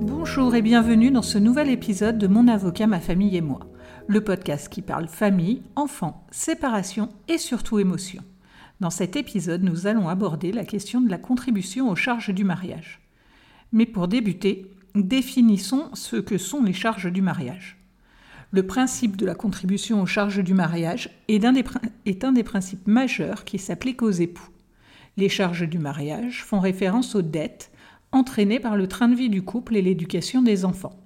Bonjour et bienvenue dans ce nouvel épisode de Mon avocat, ma famille et moi, le podcast qui parle famille, enfants, séparation et surtout émotion. Dans cet épisode, nous allons aborder la question de la contribution aux charges du mariage. Mais pour débuter, définissons ce que sont les charges du mariage. Le principe de la contribution aux charges du mariage est un des, est un des principes majeurs qui s'applique aux époux. Les charges du mariage font référence aux dettes entraînées par le train de vie du couple et l'éducation des enfants.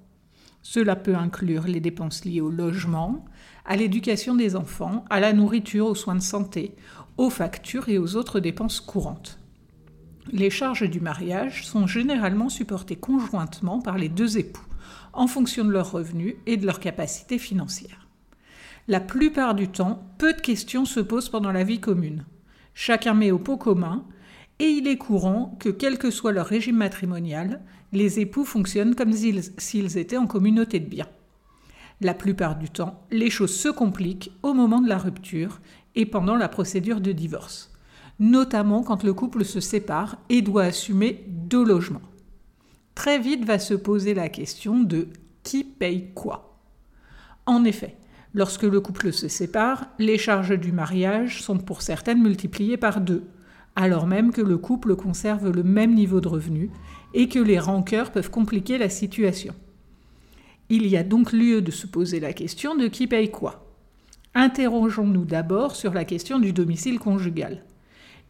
Cela peut inclure les dépenses liées au logement, à l'éducation des enfants, à la nourriture, aux soins de santé, aux factures et aux autres dépenses courantes. Les charges du mariage sont généralement supportées conjointement par les deux époux, en fonction de leurs revenus et de leurs capacités financières. La plupart du temps, peu de questions se posent pendant la vie commune. Chacun met au pot commun et il est courant que, quel que soit leur régime matrimonial, les époux fonctionnent comme s'ils étaient en communauté de biens. La plupart du temps, les choses se compliquent au moment de la rupture et pendant la procédure de divorce, notamment quand le couple se sépare et doit assumer deux logements. Très vite va se poser la question de qui paye quoi. En effet, lorsque le couple se sépare, les charges du mariage sont pour certaines multipliées par deux alors même que le couple conserve le même niveau de revenus et que les rancœurs peuvent compliquer la situation. Il y a donc lieu de se poser la question de qui paye quoi. Interrogeons-nous d'abord sur la question du domicile conjugal.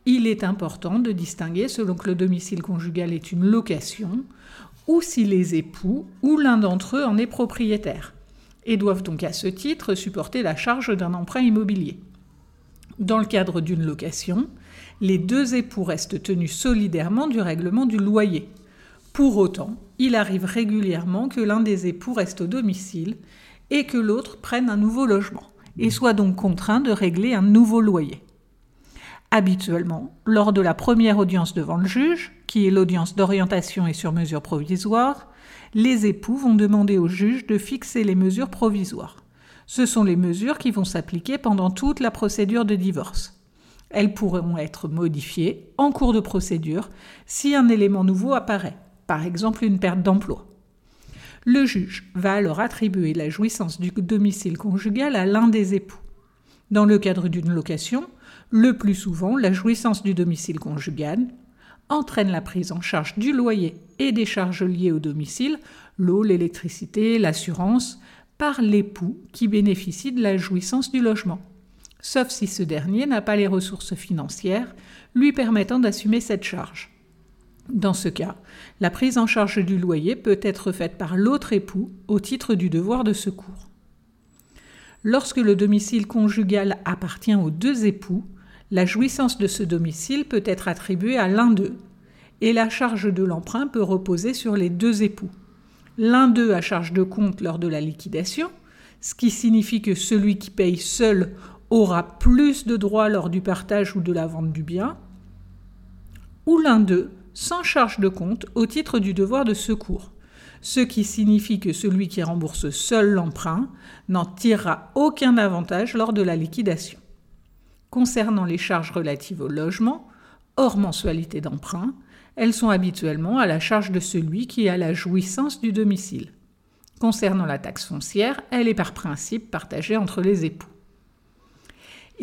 Il est important de distinguer selon que le domicile conjugal est une location ou si les époux ou l'un d'entre eux en est propriétaire et doivent donc à ce titre supporter la charge d'un emprunt immobilier. Dans le cadre d'une location, les deux époux restent tenus solidairement du règlement du loyer. Pour autant, il arrive régulièrement que l'un des époux reste au domicile et que l'autre prenne un nouveau logement, et soit donc contraint de régler un nouveau loyer. Habituellement, lors de la première audience devant le juge, qui est l'audience d'orientation et sur mesure provisoire, les époux vont demander au juge de fixer les mesures provisoires. Ce sont les mesures qui vont s'appliquer pendant toute la procédure de divorce. Elles pourront être modifiées en cours de procédure si un élément nouveau apparaît, par exemple une perte d'emploi. Le juge va alors attribuer la jouissance du domicile conjugal à l'un des époux. Dans le cadre d'une location, le plus souvent, la jouissance du domicile conjugal entraîne la prise en charge du loyer et des charges liées au domicile, l'eau, l'électricité, l'assurance, par l'époux qui bénéficie de la jouissance du logement sauf si ce dernier n'a pas les ressources financières lui permettant d'assumer cette charge. Dans ce cas, la prise en charge du loyer peut être faite par l'autre époux au titre du devoir de secours. Lorsque le domicile conjugal appartient aux deux époux, la jouissance de ce domicile peut être attribuée à l'un d'eux, et la charge de l'emprunt peut reposer sur les deux époux. L'un d'eux a charge de compte lors de la liquidation, ce qui signifie que celui qui paye seul aura plus de droits lors du partage ou de la vente du bien, ou l'un d'eux sans charge de compte au titre du devoir de secours, ce qui signifie que celui qui rembourse seul l'emprunt n'en tirera aucun avantage lors de la liquidation. Concernant les charges relatives au logement, hors mensualité d'emprunt, elles sont habituellement à la charge de celui qui a la jouissance du domicile. Concernant la taxe foncière, elle est par principe partagée entre les époux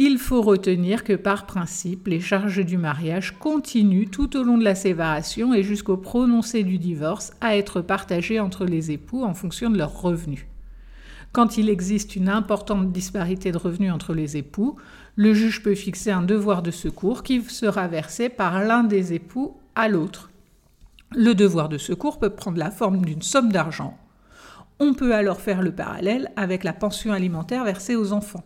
il faut retenir que par principe, les charges du mariage continuent tout au long de la séparation et jusqu'au prononcé du divorce à être partagées entre les époux en fonction de leurs revenus. Quand il existe une importante disparité de revenus entre les époux, le juge peut fixer un devoir de secours qui sera versé par l'un des époux à l'autre. Le devoir de secours peut prendre la forme d'une somme d'argent. On peut alors faire le parallèle avec la pension alimentaire versée aux enfants.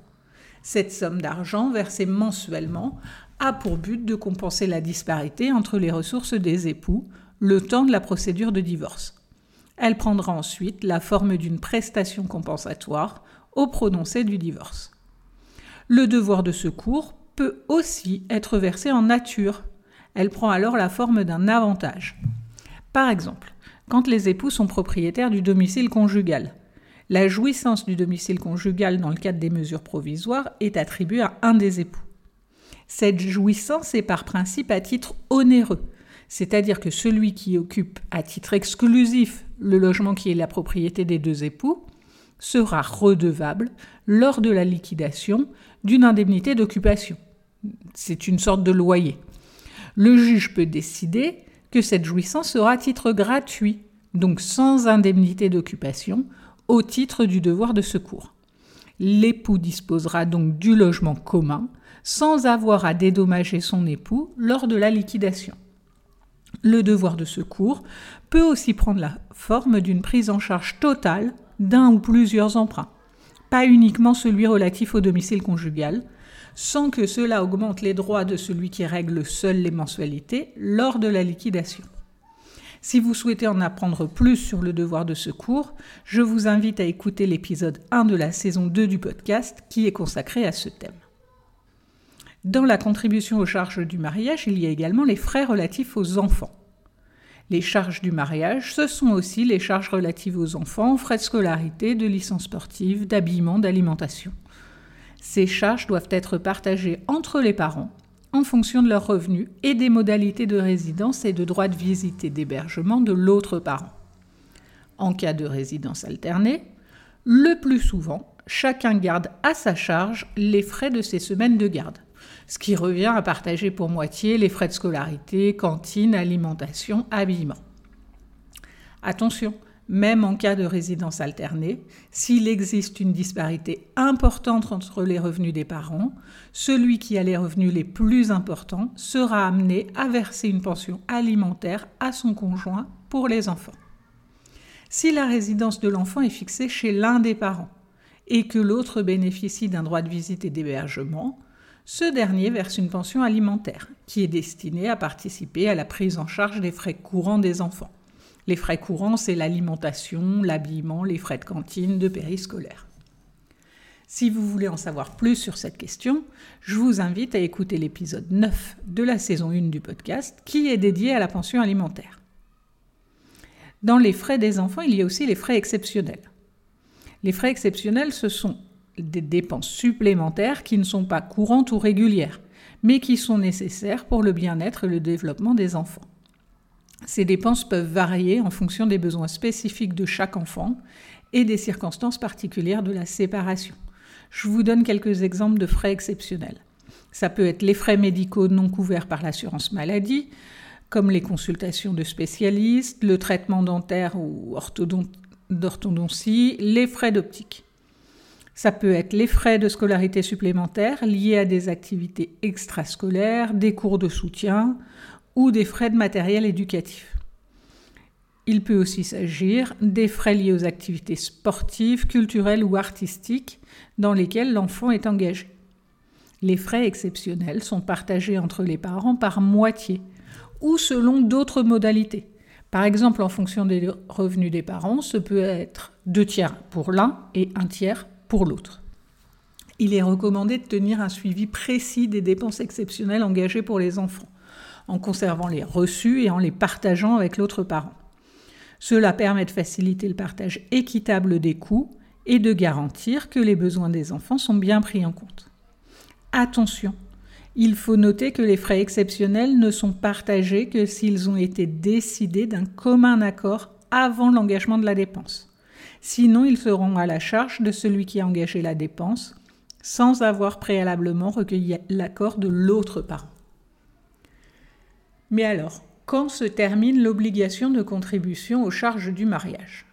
Cette somme d'argent versée mensuellement a pour but de compenser la disparité entre les ressources des époux le temps de la procédure de divorce. Elle prendra ensuite la forme d'une prestation compensatoire au prononcé du divorce. Le devoir de secours peut aussi être versé en nature. Elle prend alors la forme d'un avantage. Par exemple, quand les époux sont propriétaires du domicile conjugal, la jouissance du domicile conjugal dans le cadre des mesures provisoires est attribuée à un des époux. Cette jouissance est par principe à titre onéreux, c'est-à-dire que celui qui occupe à titre exclusif le logement qui est la propriété des deux époux sera redevable lors de la liquidation d'une indemnité d'occupation. C'est une sorte de loyer. Le juge peut décider que cette jouissance sera à titre gratuit, donc sans indemnité d'occupation, au titre du devoir de secours. L'époux disposera donc du logement commun sans avoir à dédommager son époux lors de la liquidation. Le devoir de secours peut aussi prendre la forme d'une prise en charge totale d'un ou plusieurs emprunts, pas uniquement celui relatif au domicile conjugal, sans que cela augmente les droits de celui qui règle seul les mensualités lors de la liquidation. Si vous souhaitez en apprendre plus sur le devoir de secours, je vous invite à écouter l'épisode 1 de la saison 2 du podcast qui est consacré à ce thème. Dans la contribution aux charges du mariage, il y a également les frais relatifs aux enfants. Les charges du mariage, ce sont aussi les charges relatives aux enfants, frais de scolarité, de licence sportive, d'habillement, d'alimentation. Ces charges doivent être partagées entre les parents en fonction de leurs revenus et des modalités de résidence et de droit de visite et d'hébergement de l'autre parent. En cas de résidence alternée, le plus souvent, chacun garde à sa charge les frais de ses semaines de garde ce qui revient à partager pour moitié les frais de scolarité, cantine, alimentation, habillement. Attention, même en cas de résidence alternée, s'il existe une disparité importante entre les revenus des parents, celui qui a les revenus les plus importants sera amené à verser une pension alimentaire à son conjoint pour les enfants. Si la résidence de l'enfant est fixée chez l'un des parents et que l'autre bénéficie d'un droit de visite et d'hébergement, ce dernier verse une pension alimentaire qui est destinée à participer à la prise en charge des frais courants des enfants. Les frais courants, c'est l'alimentation, l'habillement, les frais de cantine, de périscolaire. Si vous voulez en savoir plus sur cette question, je vous invite à écouter l'épisode 9 de la saison 1 du podcast qui est dédié à la pension alimentaire. Dans les frais des enfants, il y a aussi les frais exceptionnels. Les frais exceptionnels, ce sont des dépenses supplémentaires qui ne sont pas courantes ou régulières, mais qui sont nécessaires pour le bien-être et le développement des enfants. Ces dépenses peuvent varier en fonction des besoins spécifiques de chaque enfant et des circonstances particulières de la séparation. Je vous donne quelques exemples de frais exceptionnels. Ça peut être les frais médicaux non couverts par l'assurance maladie, comme les consultations de spécialistes, le traitement dentaire ou d'orthodontie, les frais d'optique. Ça peut être les frais de scolarité supplémentaires liés à des activités extrascolaires, des cours de soutien ou des frais de matériel éducatif. Il peut aussi s'agir des frais liés aux activités sportives, culturelles ou artistiques dans lesquelles l'enfant est engagé. Les frais exceptionnels sont partagés entre les parents par moitié ou selon d'autres modalités. Par exemple, en fonction des revenus des parents, ce peut être deux tiers pour l'un et un tiers pour l'autre. Il est recommandé de tenir un suivi précis des dépenses exceptionnelles engagées pour les enfants, en conservant les reçus et en les partageant avec l'autre parent. Cela permet de faciliter le partage équitable des coûts et de garantir que les besoins des enfants sont bien pris en compte. Attention, il faut noter que les frais exceptionnels ne sont partagés que s'ils ont été décidés d'un commun accord avant l'engagement de la dépense. Sinon, ils seront à la charge de celui qui a engagé la dépense sans avoir préalablement recueilli l'accord de l'autre parent. Mais alors, quand se termine l'obligation de contribution aux charges du mariage?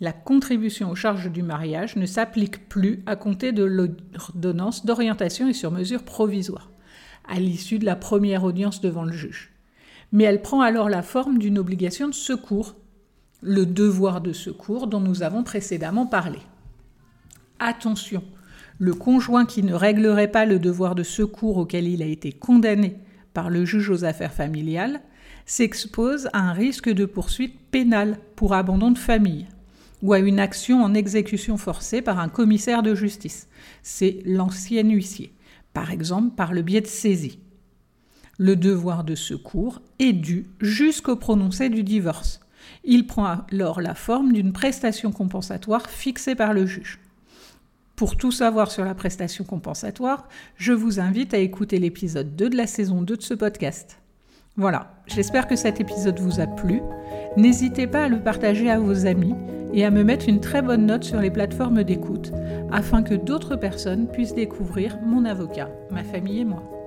La contribution aux charges du mariage ne s'applique plus à compter de l'ordonnance d'orientation et sur mesure provisoire, à l'issue de la première audience devant le juge. Mais elle prend alors la forme d'une obligation de secours le devoir de secours dont nous avons précédemment parlé. Attention, le conjoint qui ne réglerait pas le devoir de secours auquel il a été condamné par le juge aux affaires familiales s'expose à un risque de poursuite pénale pour abandon de famille ou à une action en exécution forcée par un commissaire de justice. C'est l'ancien huissier, par exemple par le biais de saisie. Le devoir de secours est dû jusqu'au prononcé du divorce il prend alors la forme d'une prestation compensatoire fixée par le juge. Pour tout savoir sur la prestation compensatoire, je vous invite à écouter l'épisode 2 de la saison 2 de ce podcast. Voilà, j'espère que cet épisode vous a plu. N'hésitez pas à le partager à vos amis et à me mettre une très bonne note sur les plateformes d'écoute afin que d'autres personnes puissent découvrir mon avocat, ma famille et moi.